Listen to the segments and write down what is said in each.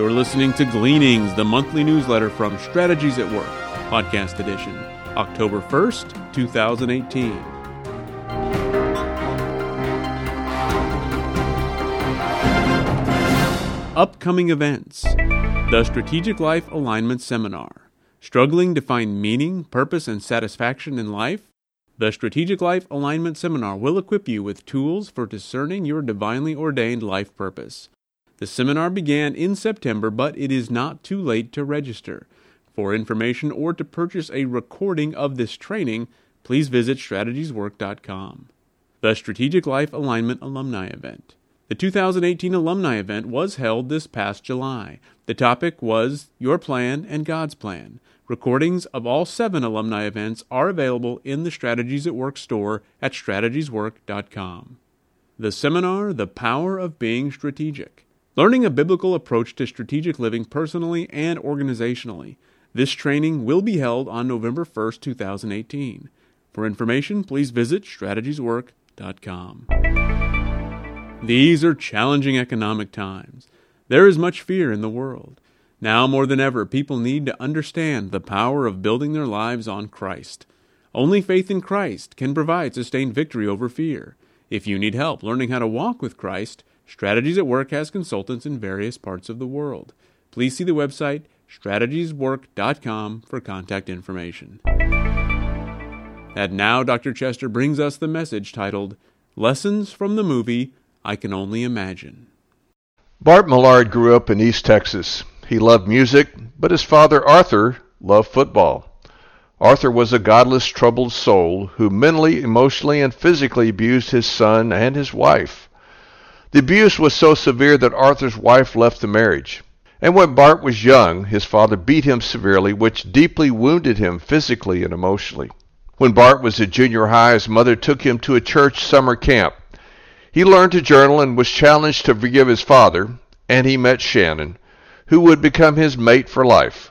You're listening to Gleanings, the monthly newsletter from Strategies at Work, podcast edition, October 1st, 2018. Upcoming events The Strategic Life Alignment Seminar. Struggling to find meaning, purpose, and satisfaction in life? The Strategic Life Alignment Seminar will equip you with tools for discerning your divinely ordained life purpose. The seminar began in September, but it is not too late to register. For information or to purchase a recording of this training, please visit strategieswork.com. The Strategic Life Alignment Alumni Event. The 2018 alumni event was held this past July. The topic was Your Plan and God's Plan. Recordings of all seven alumni events are available in the Strategies at Work store at strategieswork.com. The seminar, The Power of Being Strategic. Learning a biblical approach to strategic living personally and organizationally. This training will be held on November 1st, 2018. For information, please visit strategieswork.com. These are challenging economic times. There is much fear in the world. Now more than ever, people need to understand the power of building their lives on Christ. Only faith in Christ can provide sustained victory over fear. If you need help learning how to walk with Christ, Strategies at Work has consultants in various parts of the world. Please see the website strategieswork.com for contact information. And now Dr. Chester brings us the message titled Lessons from the Movie I Can Only Imagine. Bart Millard grew up in East Texas. He loved music, but his father, Arthur, loved football. Arthur was a godless, troubled soul who mentally, emotionally, and physically abused his son and his wife. The abuse was so severe that Arthur's wife left the marriage. And when Bart was young, his father beat him severely, which deeply wounded him physically and emotionally. When Bart was at junior high, his mother took him to a church summer camp. He learned to journal and was challenged to forgive his father, and he met Shannon, who would become his mate for life.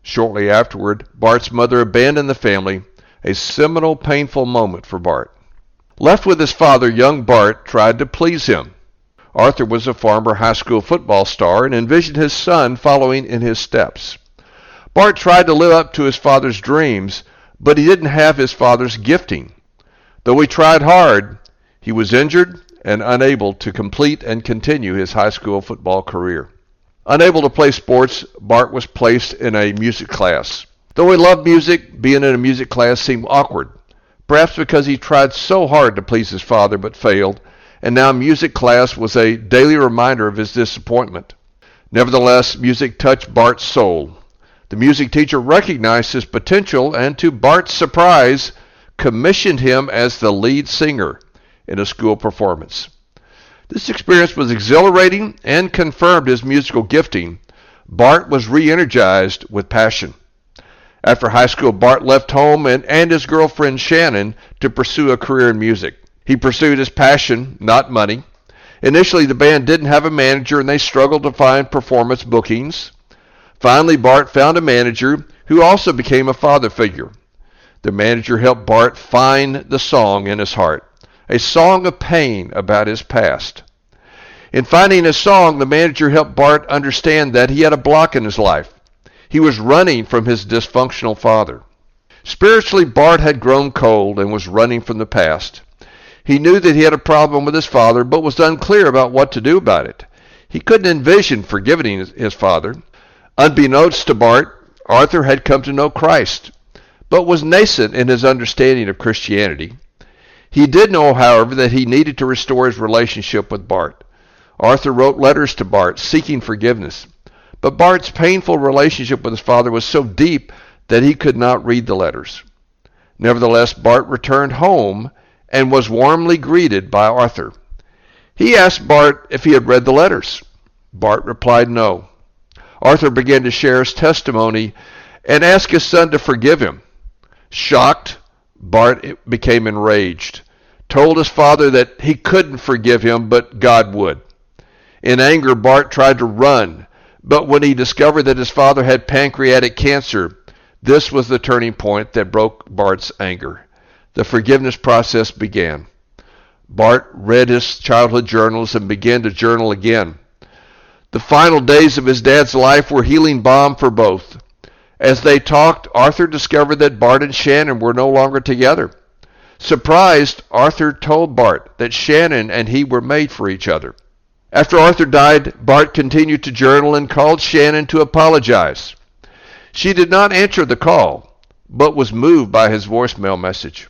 Shortly afterward, Bart's mother abandoned the family, a seminal, painful moment for Bart. Left with his father, young Bart tried to please him. Arthur was a former high school football star and envisioned his son following in his steps. Bart tried to live up to his father's dreams, but he didn't have his father's gifting. Though he tried hard, he was injured and unable to complete and continue his high school football career. Unable to play sports, Bart was placed in a music class. Though he loved music, being in a music class seemed awkward, perhaps because he tried so hard to please his father but failed, and now music class was a daily reminder of his disappointment. Nevertheless, music touched Bart's soul. The music teacher recognized his potential and, to Bart's surprise, commissioned him as the lead singer in a school performance. This experience was exhilarating and confirmed his musical gifting. Bart was re energized with passion. After high school, Bart left home and, and his girlfriend Shannon to pursue a career in music. He pursued his passion, not money. Initially, the band didn't have a manager and they struggled to find performance bookings. Finally, Bart found a manager who also became a father figure. The manager helped Bart find the song in his heart, a song of pain about his past. In finding his song, the manager helped Bart understand that he had a block in his life. He was running from his dysfunctional father. Spiritually, Bart had grown cold and was running from the past. He knew that he had a problem with his father, but was unclear about what to do about it. He couldn't envision forgiving his father. Unbeknownst to Bart, Arthur had come to know Christ, but was nascent in his understanding of Christianity. He did know, however, that he needed to restore his relationship with Bart. Arthur wrote letters to Bart seeking forgiveness, but Bart's painful relationship with his father was so deep that he could not read the letters. Nevertheless, Bart returned home and was warmly greeted by Arthur. He asked Bart if he had read the letters. Bart replied no. Arthur began to share his testimony and ask his son to forgive him. Shocked, Bart became enraged, told his father that he couldn't forgive him, but God would. In anger, Bart tried to run, but when he discovered that his father had pancreatic cancer, this was the turning point that broke Bart's anger the forgiveness process began. Bart read his childhood journals and began to journal again. The final days of his dad's life were healing balm for both. As they talked, Arthur discovered that Bart and Shannon were no longer together. Surprised, Arthur told Bart that Shannon and he were made for each other. After Arthur died, Bart continued to journal and called Shannon to apologize. She did not answer the call, but was moved by his voicemail message.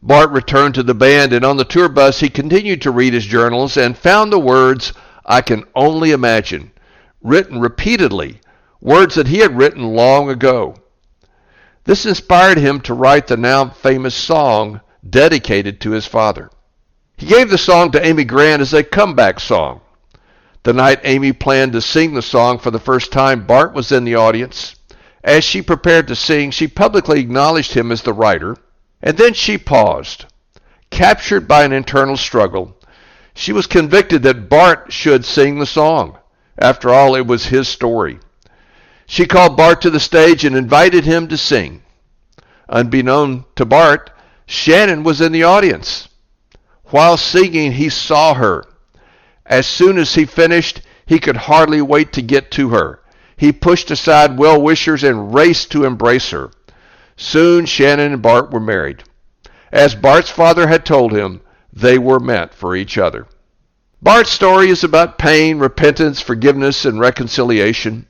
Bart returned to the band, and on the tour bus, he continued to read his journals and found the words, I can only imagine, written repeatedly, words that he had written long ago. This inspired him to write the now famous song dedicated to his father. He gave the song to Amy Grant as a comeback song. The night Amy planned to sing the song for the first time, Bart was in the audience. As she prepared to sing, she publicly acknowledged him as the writer, and then she paused. Captured by an internal struggle, she was convicted that Bart should sing the song. After all, it was his story. She called Bart to the stage and invited him to sing. Unbeknown to Bart, Shannon was in the audience. While singing, he saw her. As soon as he finished, he could hardly wait to get to her. He pushed aside well wishers and raced to embrace her. Soon Shannon and Bart were married. As Bart's father had told him, they were meant for each other. Bart's story is about pain, repentance, forgiveness, and reconciliation.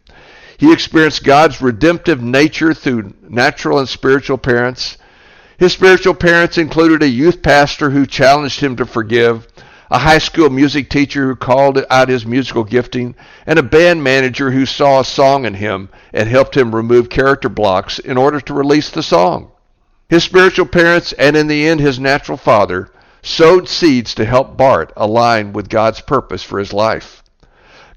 He experienced God's redemptive nature through natural and spiritual parents. His spiritual parents included a youth pastor who challenged him to forgive, a high school music teacher who called out his musical gifting, and a band manager who saw a song in him and helped him remove character blocks in order to release the song. His spiritual parents, and in the end his natural father, sowed seeds to help Bart align with God's purpose for his life.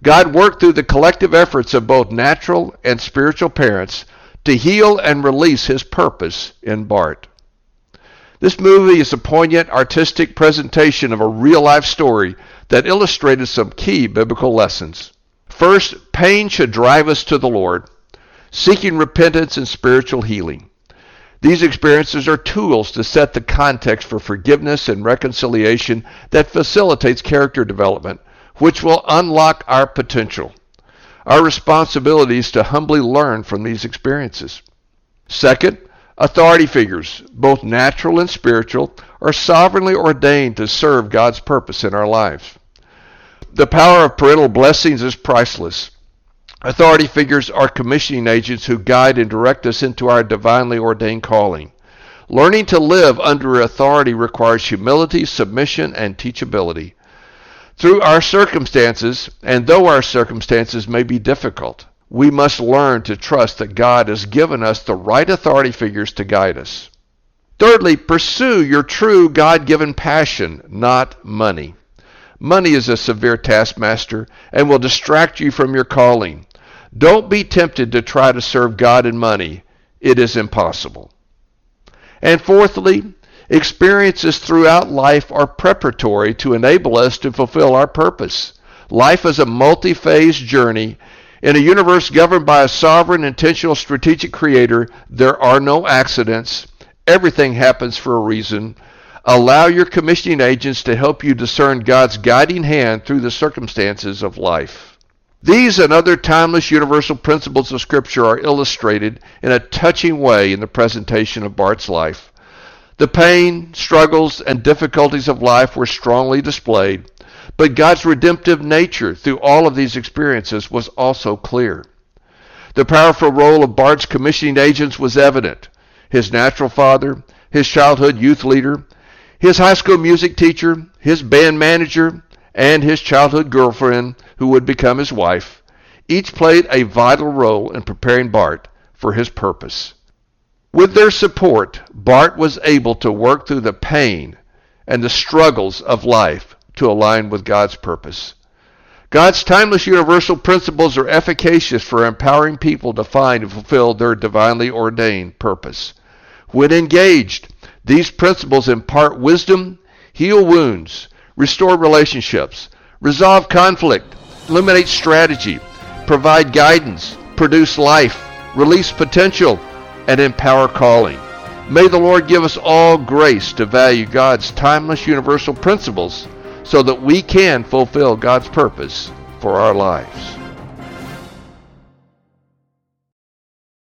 God worked through the collective efforts of both natural and spiritual parents to heal and release his purpose in Bart. This movie is a poignant artistic presentation of a real life story that illustrated some key biblical lessons. First, pain should drive us to the Lord, seeking repentance and spiritual healing. These experiences are tools to set the context for forgiveness and reconciliation that facilitates character development, which will unlock our potential. Our responsibility is to humbly learn from these experiences. Second, Authority figures, both natural and spiritual, are sovereignly ordained to serve God's purpose in our lives. The power of parental blessings is priceless. Authority figures are commissioning agents who guide and direct us into our divinely ordained calling. Learning to live under authority requires humility, submission, and teachability. Through our circumstances, and though our circumstances may be difficult, we must learn to trust that God has given us the right authority figures to guide us. Thirdly, pursue your true God given passion, not money. Money is a severe taskmaster and will distract you from your calling. Don't be tempted to try to serve God in money. It is impossible. And fourthly, experiences throughout life are preparatory to enable us to fulfill our purpose. Life is a multi phase journey in a universe governed by a sovereign, intentional, strategic creator, there are no accidents. Everything happens for a reason. Allow your commissioning agents to help you discern God's guiding hand through the circumstances of life. These and other timeless universal principles of Scripture are illustrated in a touching way in the presentation of Bart's life. The pain, struggles, and difficulties of life were strongly displayed. But God's redemptive nature through all of these experiences was also clear. The powerful role of Bart's commissioning agents was evident. His natural father, his childhood youth leader, his high school music teacher, his band manager, and his childhood girlfriend, who would become his wife, each played a vital role in preparing Bart for his purpose. With their support, Bart was able to work through the pain and the struggles of life to align with God's purpose. God's timeless universal principles are efficacious for empowering people to find and fulfill their divinely ordained purpose. When engaged, these principles impart wisdom, heal wounds, restore relationships, resolve conflict, eliminate strategy, provide guidance, produce life, release potential, and empower calling. May the Lord give us all grace to value God's timeless universal principles so that we can fulfill God's purpose for our lives.